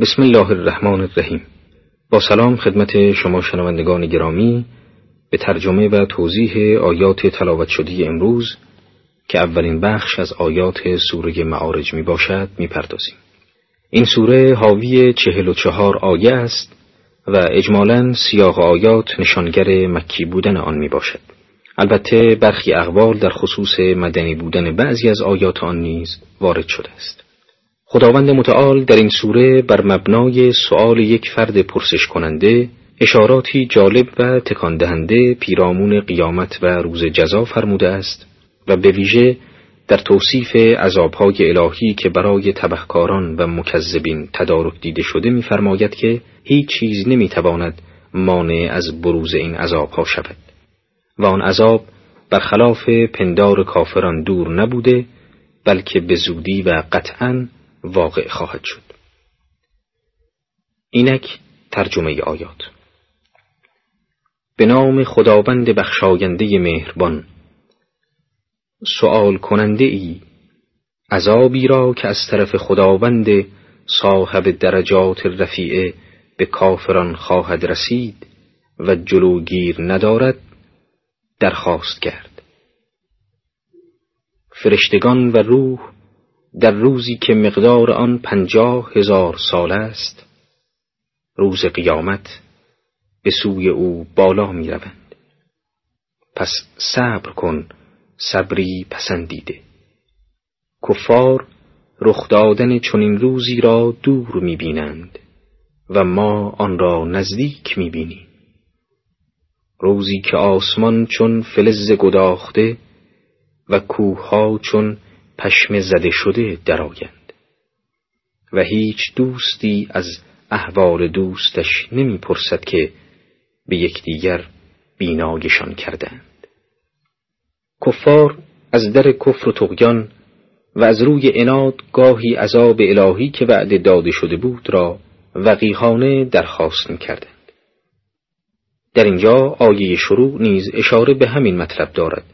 بسم الله الرحمن الرحیم با سلام خدمت شما شنوندگان گرامی به ترجمه و توضیح آیات تلاوت شده امروز که اولین بخش از آیات سوره معارج می باشد می پردازیم. این سوره حاوی چهل و چهار آیه است و اجمالا سیاق آیات نشانگر مکی بودن آن می باشد. البته برخی اقوال در خصوص مدنی بودن بعضی از آیات آن نیز وارد شده است. خداوند متعال در این سوره بر مبنای سؤال یک فرد پرسش کننده اشاراتی جالب و تکان دهنده پیرامون قیامت و روز جزا فرموده است و به ویژه در توصیف عذابهای الهی که برای تبهکاران و مکذبین تدارک دیده شده می‌فرماید که هیچ چیز نمی‌تواند مانع از بروز این عذابها شود. و آن عذاب برخلاف پندار کافران دور نبوده بلکه به زودی و قطعا واقع خواهد شد. اینک ترجمه آیات. به نام خداوند بخشاینده مهربان سؤال کننده ای عذابی را که از طرف خداوند صاحب درجات رفیعه به کافران خواهد رسید و جلوگیر ندارد درخواست کرد. فرشتگان و روح در روزی که مقدار آن پنجاه هزار سال است روز قیامت به سوی او بالا می روند. پس صبر کن صبری پسندیده کفار رخ دادن چنین روزی را دور می بینند و ما آن را نزدیک می روزی که آسمان چون فلز گداخته و کوهها چون پشم زده شده درآیند. و هیچ دوستی از احوال دوستش نمی‌پرسد که به یکدیگر بینایشان کردند. کفار از در کفر و تقیان و از روی اناد گاهی عذاب الهی که وعده داده شده بود را وقیحانه درخواست می‌کردند. در اینجا آیه شروع نیز اشاره به همین مطلب دارد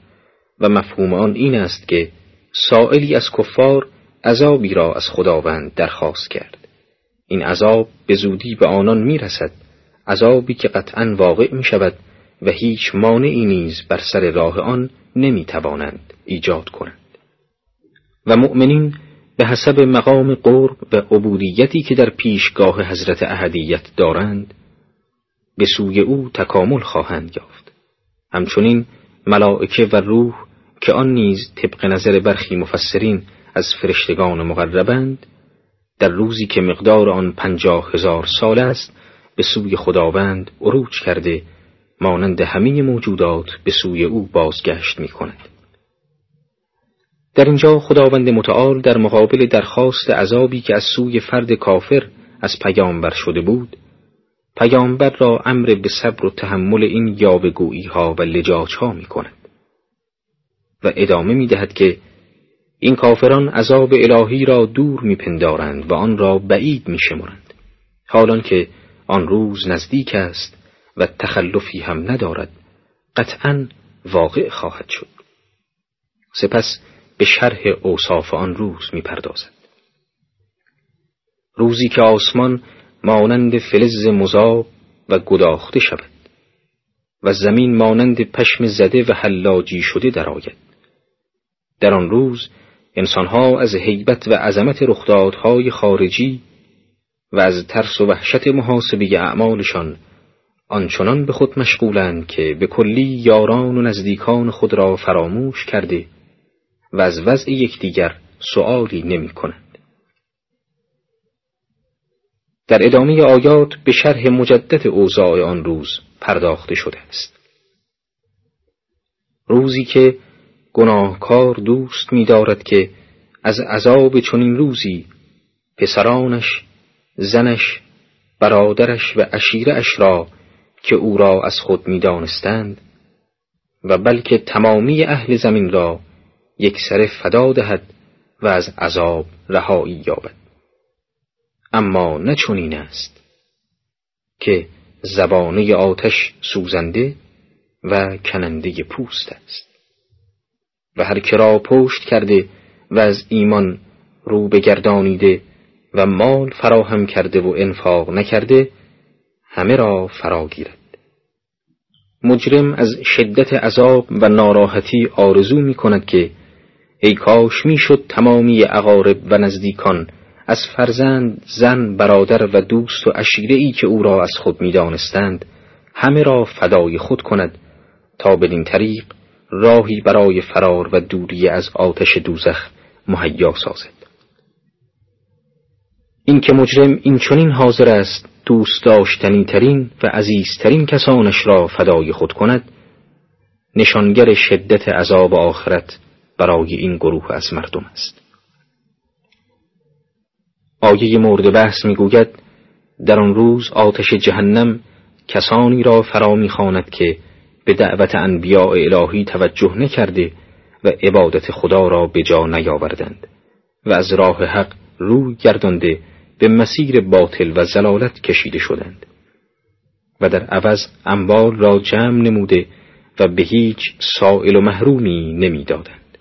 و مفهوم آن این است که سائلی از کفار عذابی را از خداوند درخواست کرد. این عذاب به زودی به آنان می‌رسد عذابی که قطعا واقع می شود و هیچ مانعی نیز بر سر راه آن نمی توانند ایجاد کنند. و مؤمنین به حسب مقام قرب و عبودیتی که در پیشگاه حضرت اهدیت دارند به سوی او تکامل خواهند یافت. همچنین ملائکه و روح که آن نیز طبق نظر برخی مفسرین از فرشتگان مقربند در روزی که مقدار آن پنجاه هزار سال است به سوی خداوند عروج کرده مانند همه موجودات به سوی او بازگشت می کند. در اینجا خداوند متعال در مقابل درخواست عذابی که از سوی فرد کافر از پیامبر شده بود پیامبر را امر به صبر و تحمل این یاوهگویی ها و لجاج ها می کند و ادامه می دهد که این کافران عذاب الهی را دور میپندارند و آن را بعید میشمرند. حالان که آن روز نزدیک است و تخلفی هم ندارد قطعا واقع خواهد شد. سپس به شرح اوصاف آن روز می‌پردازد. روزی که آسمان مانند فلز مذاب و گداخته شود و زمین مانند پشم زده و حلاجی شده درآید. در آن روز انسانها از هیبت و عظمت رخدادهای خارجی و از ترس و وحشت محاسبه اعمالشان آنچنان به خود مشغولند که به کلی یاران و نزدیکان خود را فراموش کرده و از وضع یکدیگر سؤالی نمی کنند. در ادامه آیات به شرح مجدد اوضاع آن روز پرداخته شده است. روزی که گناهکار دوست می دارد که از عذاب چنین روزی پسرانش، زنش، برادرش و عشیرش را که او را از خود می دانستند و بلکه تمامی اهل زمین را یک سر فدا دهد و از عذاب رهایی یابد. اما نه چنین است که زبانه آتش سوزنده و کننده پوست است. و هر که را پشت کرده و از ایمان رو بگردانیده و مال فراهم کرده و انفاق نکرده همه را فرا گیرد. مجرم از شدت عذاب و ناراحتی آرزو می کند که ای کاش می شد تمامی اقارب و نزدیکان از فرزند، زن، برادر و دوست و اشیره ای که او را از خود می دانستند همه را فدای خود کند تا بدین طریق راهی برای فرار و دوری از آتش دوزخ مهیا سازد. این که مجرم این چنین حاضر است دوست داشتنی ترین و عزیزترین کسانش را فدای خود کند نشانگر شدت عذاب آخرت برای این گروه از مردم است. آیه مورد بحث می‌گوید در آن روز آتش جهنم کسانی را فرا می‌خواند که به دعوت انبیاء الهی توجه نکرده و عبادت خدا را به جا نیاوردند و از راه حق روی گردانده به مسیر باطل و زلالت کشیده شدند و در عوض اموال را جمع نموده و به هیچ سائل و محرومی نمی‌دادند.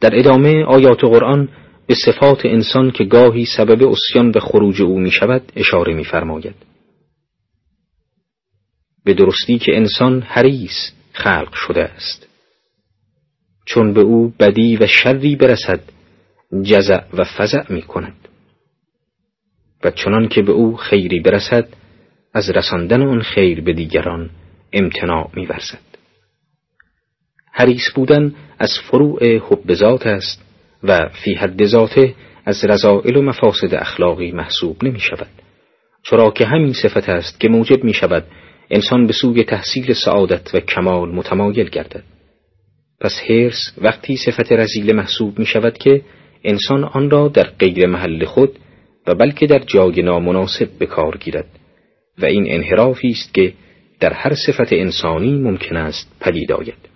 در ادامه آیات قرآن به صفات انسان که گاهی سبب اسیان و خروج او می شود اشاره می فرماید. به درستی که انسان حریص خلق شده است. چون به او بدی و شری برسد جزع و فزع می کند و چنان که به او خیری برسد از رساندن آن خیر به دیگران امتناع می ورزد. حریص بودن از فروع حب ذات است و فی حد ذاته از رضائل و مفاسد اخلاقی محسوب نمی شود چرا که همین صفت است که موجب می شود انسان به سوی تحصیل سعادت و کمال متمایل گردد. پس هرس وقتی صفت رزیل محسوب می شود که انسان آن را در غیر محل خود و بلکه در جای نامناسب به کار گیرد و این انحرافی است که در هر صفت انسانی ممکن است پدید آید.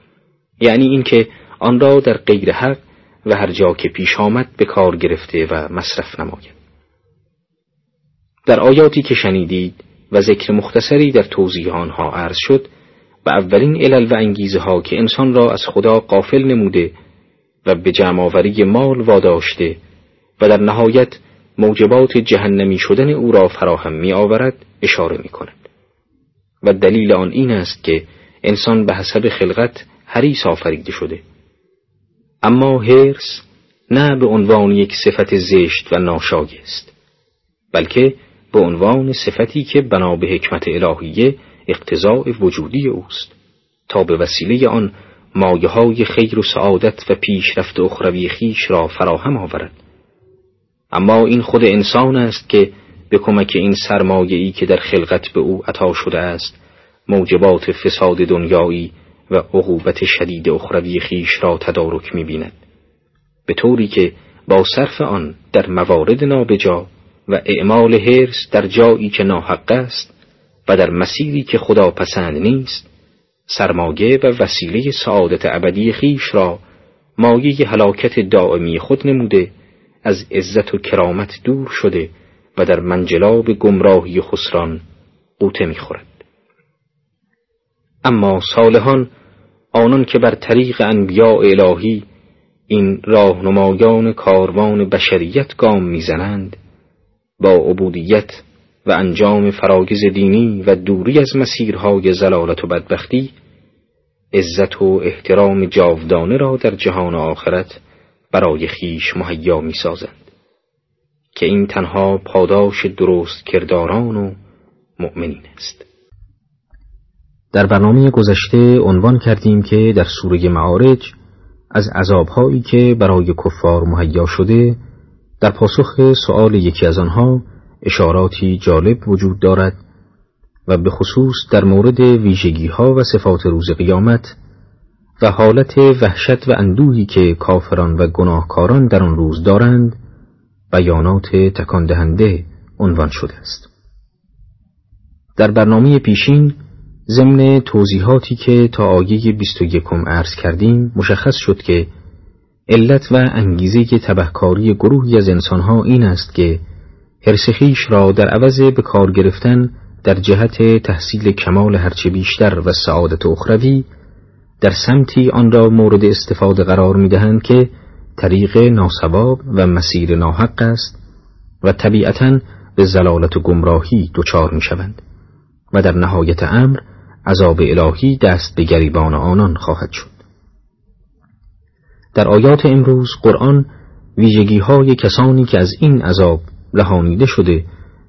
یعنی اینکه آن را در غیر حق و هر جا که پیش آمد به کار گرفته و مصرف نماید. در آیاتی که شنیدید و ذکر مختصری در توضیح آنها عرض شد و اولین علل و انگیزه ها که انسان را از خدا قافل نموده و به جمعآوری مال واداشته و در نهایت موجبات جهنمی شدن او را فراهم می آورد اشاره می کند و دلیل آن این است که انسان به حسب خلقت حریص آفریده شده. اما هرس نه به عنوان یک صفت زشت و ناشایست بلکه به عنوان صفتی که بنا به حکمت الهیه اقتضاع وجودی اوست تا به وسیله آن مایه های خیر و سعادت و پیشرفت اخروی خیش را فراهم آورد اما این خود انسان است که به کمک این ای که در خلقت به او عطا شده است موجبات فساد دنیایی و عقوبت شدید اخروی خیش را تدارک می بیند. به طوری که با صرف آن در موارد نابجا و اعمال حرس در جایی که ناحق است و در مسیری که خدا پسند نیست سرمایه و وسیله سعادت ابدی خیش را مایه هلاکت دائمی خود نموده از عزت و کرامت دور شده و در منجلاب گمراهی خسران قوطه می‌خورد. اما صالحان آنان که بر طریق انبیاء الهی این راهنمایان کاروان بشریت گام می‌زنند با عبودیت و انجام فراگز دینی و دوری از مسیرهای زلالت و بدبختی عزت و احترام جاودانه را در جهان آخرت برای خیش مهیا می سازند که این تنها پاداش درست کرداران و مؤمنین است. در برنامه گذشته عنوان کردیم که در سوره معارج از عذابهایی که برای کفار مهیا شده در پاسخ سؤال یکی از آنها اشاراتی جالب وجود دارد و به خصوص در مورد ویژگی ها و صفات روز قیامت و حالت وحشت و اندوهی که کافران و گناهکاران در آن روز دارند بیانات تکان دهنده عنوان شده است. در برنامه پیشین ضمن توضیحاتی که تا آیه 21 عرض کردیم مشخص شد که علت و انگیزه تبهکاری گروهی از انسانها این است که هرسخیش را در عوض به کار گرفتن در جهت تحصیل کمال هرچه بیشتر و سعادت اخروی در سمتی آن را مورد استفاده قرار می دهند که طریق ناسواب و مسیر ناحق است و طبیعتا به زلالت و گمراهی دچار می شوند و در نهایت امر عذاب الهی دست به گریبان آنان خواهد شد. در آیات امروز قرآن ویژگی های کسانی که از این عذاب رهانیده شده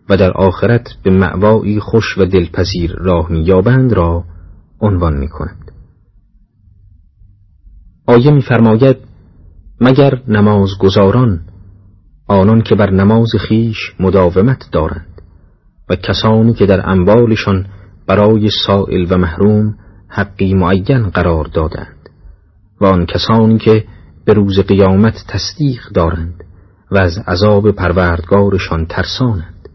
و در آخرت به معوایی خوش و دلپذیر راه مییابند را عنوان می کند. آیه میفرماید مگر نماز گذاران آنان که بر نماز خیش مداومت دارند و کسانی که در اموالشان برای سائل و محروم حقی معین قرار دادند و آن کسانی که به روز قیامت تصدیق دارند و از عذاب پروردگارشان ترسانند.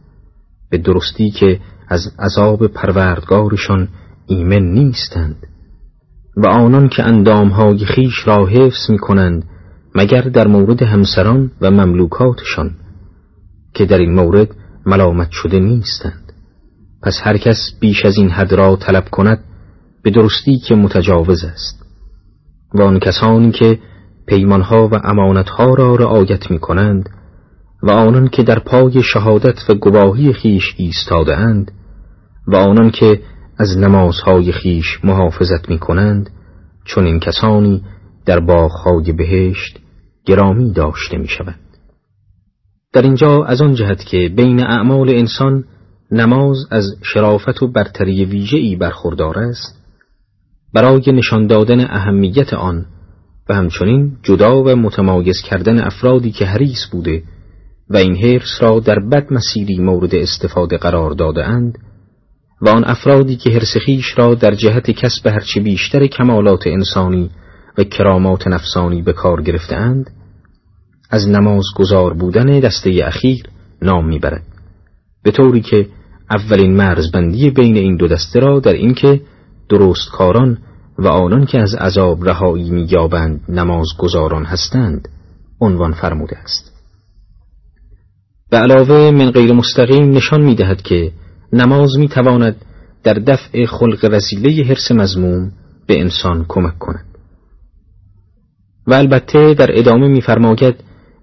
به درستی که از عذاب پروردگارشان ایمن نیستند. و آنان که اندامهای خیش را حفظ می کنند مگر در مورد همسران و مملوکاتشان که در این مورد ملامت شده نیستند. پس هر کس بیش از این حد را طلب کند به درستی که متجاوز است. و آن کسانی که پیمانها و امانتها را رعایت می کنند و آنان که در پای شهادت و گواهی خیش ایستاده اند و آنان که از نمازهای خیش محافظت می کنند چون این کسانی در باغهای بهشت گرامی داشته می شود. در اینجا از آن جهت که بین اعمال انسان نماز از شرافت و برتری ویژه‌ای برخوردار است برای نشان دادن اهمیت آن و همچنین جدا و متمایز کردن افرادی که حریص بوده و این حرس را در بد مسیری مورد استفاده قرار داده اند و آن افرادی که حرس خیش را در جهت کسب هرچی بیشتر کمالات انسانی و کرامات نفسانی به کار گرفتهاند از نماز گذار بودن دسته اخیر نام می‌برد. به طوری که اولین مرزبندی بین این دو دسته را در اینکه درست کاران و آنان که از عذاب رهایی نماز گذاران هستند عنوان فرموده است. به علاوه من غیر مستقیم نشان می‌دهد که نماز می‌تواند در دفع خلق رسیله حرس مزموم به انسان کمک کند. و البته در ادامه میفرماید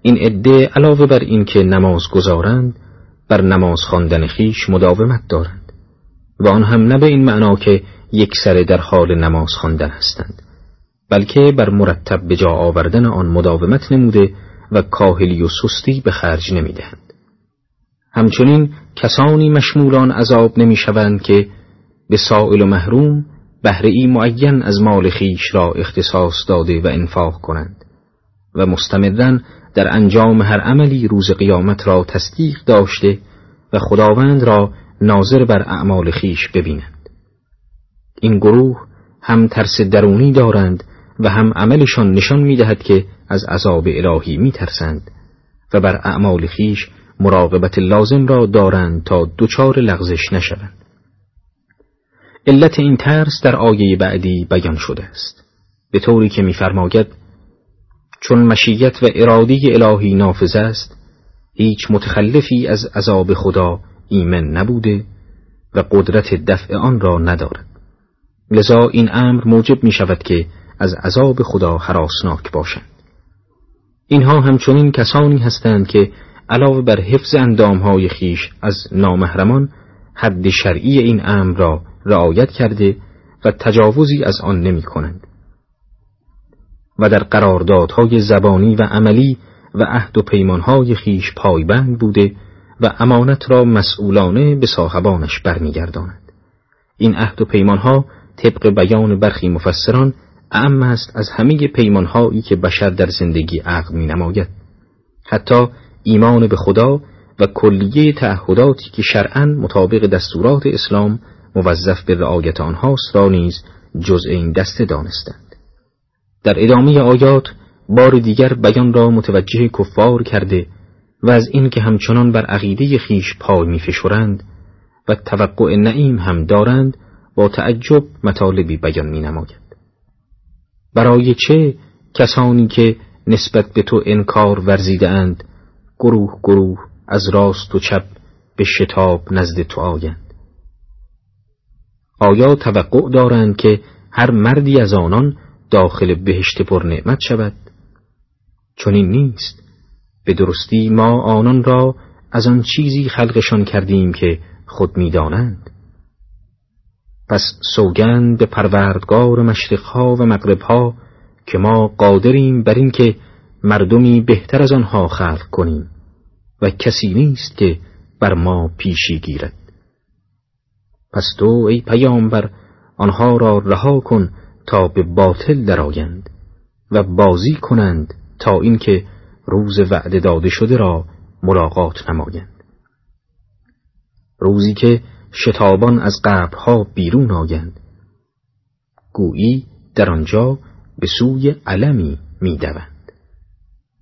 این عده علاوه بر اینکه نماز گذارند بر نماز خواندن خیش مداومت دارند. و آن هم نه به این معنا که یک سره در حال نماز خواندن هستند. بلکه بر مرتب به جا آوردن آن مداومت نموده و کاهلی و سستی به خرج نمی‌دهند. همچنین کسانی مشمولان عذاب نمی‌شوند که به سائل و محروم بهره ای معین از مال خیش را اختصاص داده و انفاق کنند و مستمرا در انجام هر عملی روز قیامت را تصدیق داشته و خداوند را ناظر بر اعمال خیش ببینند. این گروه هم ترس درونی دارند و هم عملشان نشان می‌دهد که از عذاب الهی میترسند و بر اعمال خیش مراقبت لازم را دارند تا دچار لغزش نشوند. علت این ترس در آیه بعدی بیان شده است. به طوری که میفرماید چون مشیت و ارادی الهی نافذ است هیچ متخلفی از عذاب خدا ایمن نبوده و قدرت دفع آن را ندارد. لذا این امر موجب می شود که از عذاب خدا حراسناک باشند اینها همچنین کسانی هستند که علاوه بر حفظ اندامهای خیش از نامهرمان حد شرعی این امر را رعایت کرده و تجاوزی از آن نمی کنند. و در قراردادهای زبانی و عملی و عهد و پیمانهای خیش پایبند بوده و امانت را مسئولانه به صاحبانش برمیگرداند. این عهد و پیمانها طبق بیان برخی مفسران اعم است از همه پیمانهایی که بشر در زندگی عقد می نماید. حتی ایمان به خدا و کلیه تعهداتی که شرعا مطابق دستورات اسلام موظف به رعایت آنهاست را نیز جزء این دسته دانستند در ادامه آیات بار دیگر بیان را متوجه کفار کرده و از اینکه همچنان بر عقیده خیش پای میفشرند و توقع نعیم هم دارند با تعجب مطالبی بیان می نماید. برای چه کسانی که نسبت به تو انکار ورزیده اند گروه گروه از راست و چپ به شتاب نزد تو آیند؟ آیا توقع دارند که هر مردی از آنان داخل بهشت پر نعمت شود؟ چنین نیست. به درستی ما آنان را از آن چیزی خلقشان کردیم که خود می‌دانند. پس سوگند به پروردگار مشرقها و مغربها که ما قادریم بر اینکه مردمی بهتر از آنها خلق کنیم و کسی نیست که بر ما پیشی گیرد. پس تو ای پیامبر آنها را رها کن تا به باطل درآیند و بازی کنند تا اینکه روز وعده داده شده را ملاقات نمایند. روزی که شتابان از قبرها بیرون آیند. گویی در آنجا به سوی علمی می‌دوند.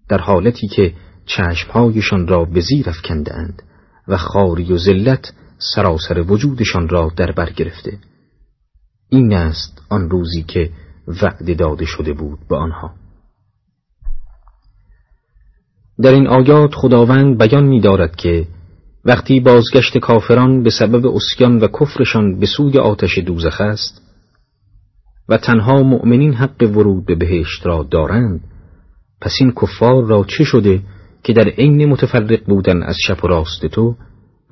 در حالتی که چشمهایشان را به زیر افکنده و خاری و ذلت سراسر وجودشان را در بر گرفته. این است آن روزی که وعده داده شده بود به آنها. در این آیات خداوند بیان می دارد که وقتی بازگشت کافران به سبب اسیان و کفرشان به سوی آتش دوزخ است و تنها مؤمنین حق ورود به بهشت را دارند پس این کفار را چه شده که در عین متفرق بودن از شب و راست تو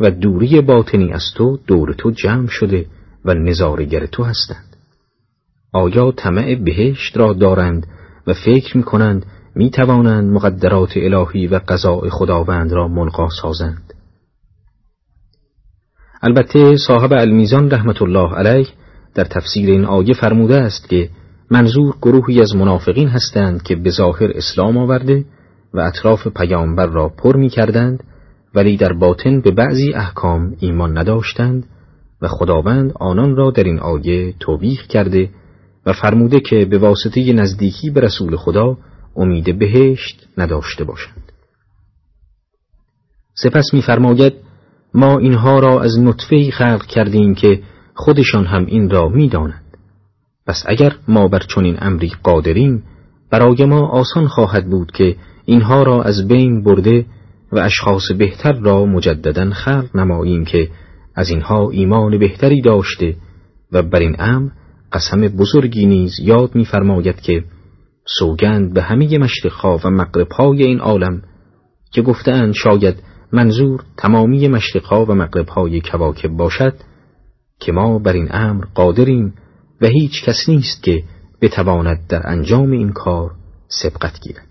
و دوری باطنی از تو دور تو جمع شده و نظارگر تو هستند؟ آیا طمع بهشت را دارند و فکر می کنند می توانند مقدرات الهی و قضاء خداوند را منقا سازند؟ البته صاحب المیزان رحمت الله علیه در تفسیر این آیه فرموده است که منظور گروهی از منافقین هستند که به ظاهر اسلام آورده و اطراف پیامبر را پر می کردند ولی در باطن به بعضی احکام ایمان نداشتند و خداوند آنان را در این آیه توبیخ کرده و فرموده که به واسطه نزدیکی به رسول خدا امید بهشت نداشته باشند. سپس می‌فرماید ما اینها را از نطفه خلق کردیم که خودشان هم این را می‌دانند. پس اگر ما بر چنین امری قادریم برای ما آسان خواهد بود که اینها را از بین برده و اشخاص بهتر را مجددا خلق نماییم که از اینها ایمان بهتری داشته و بر این امر قسم بزرگی نیز یاد می‌فرماید که سوگند به همه مشرقها و مغربهای این عالم که گفتند شاید منظور تمامی مشرقها و مغربهای کواکب باشد که ما بر این امر قادریم و هیچ کس نیست که بتواند در انجام این کار سبقت گیرد.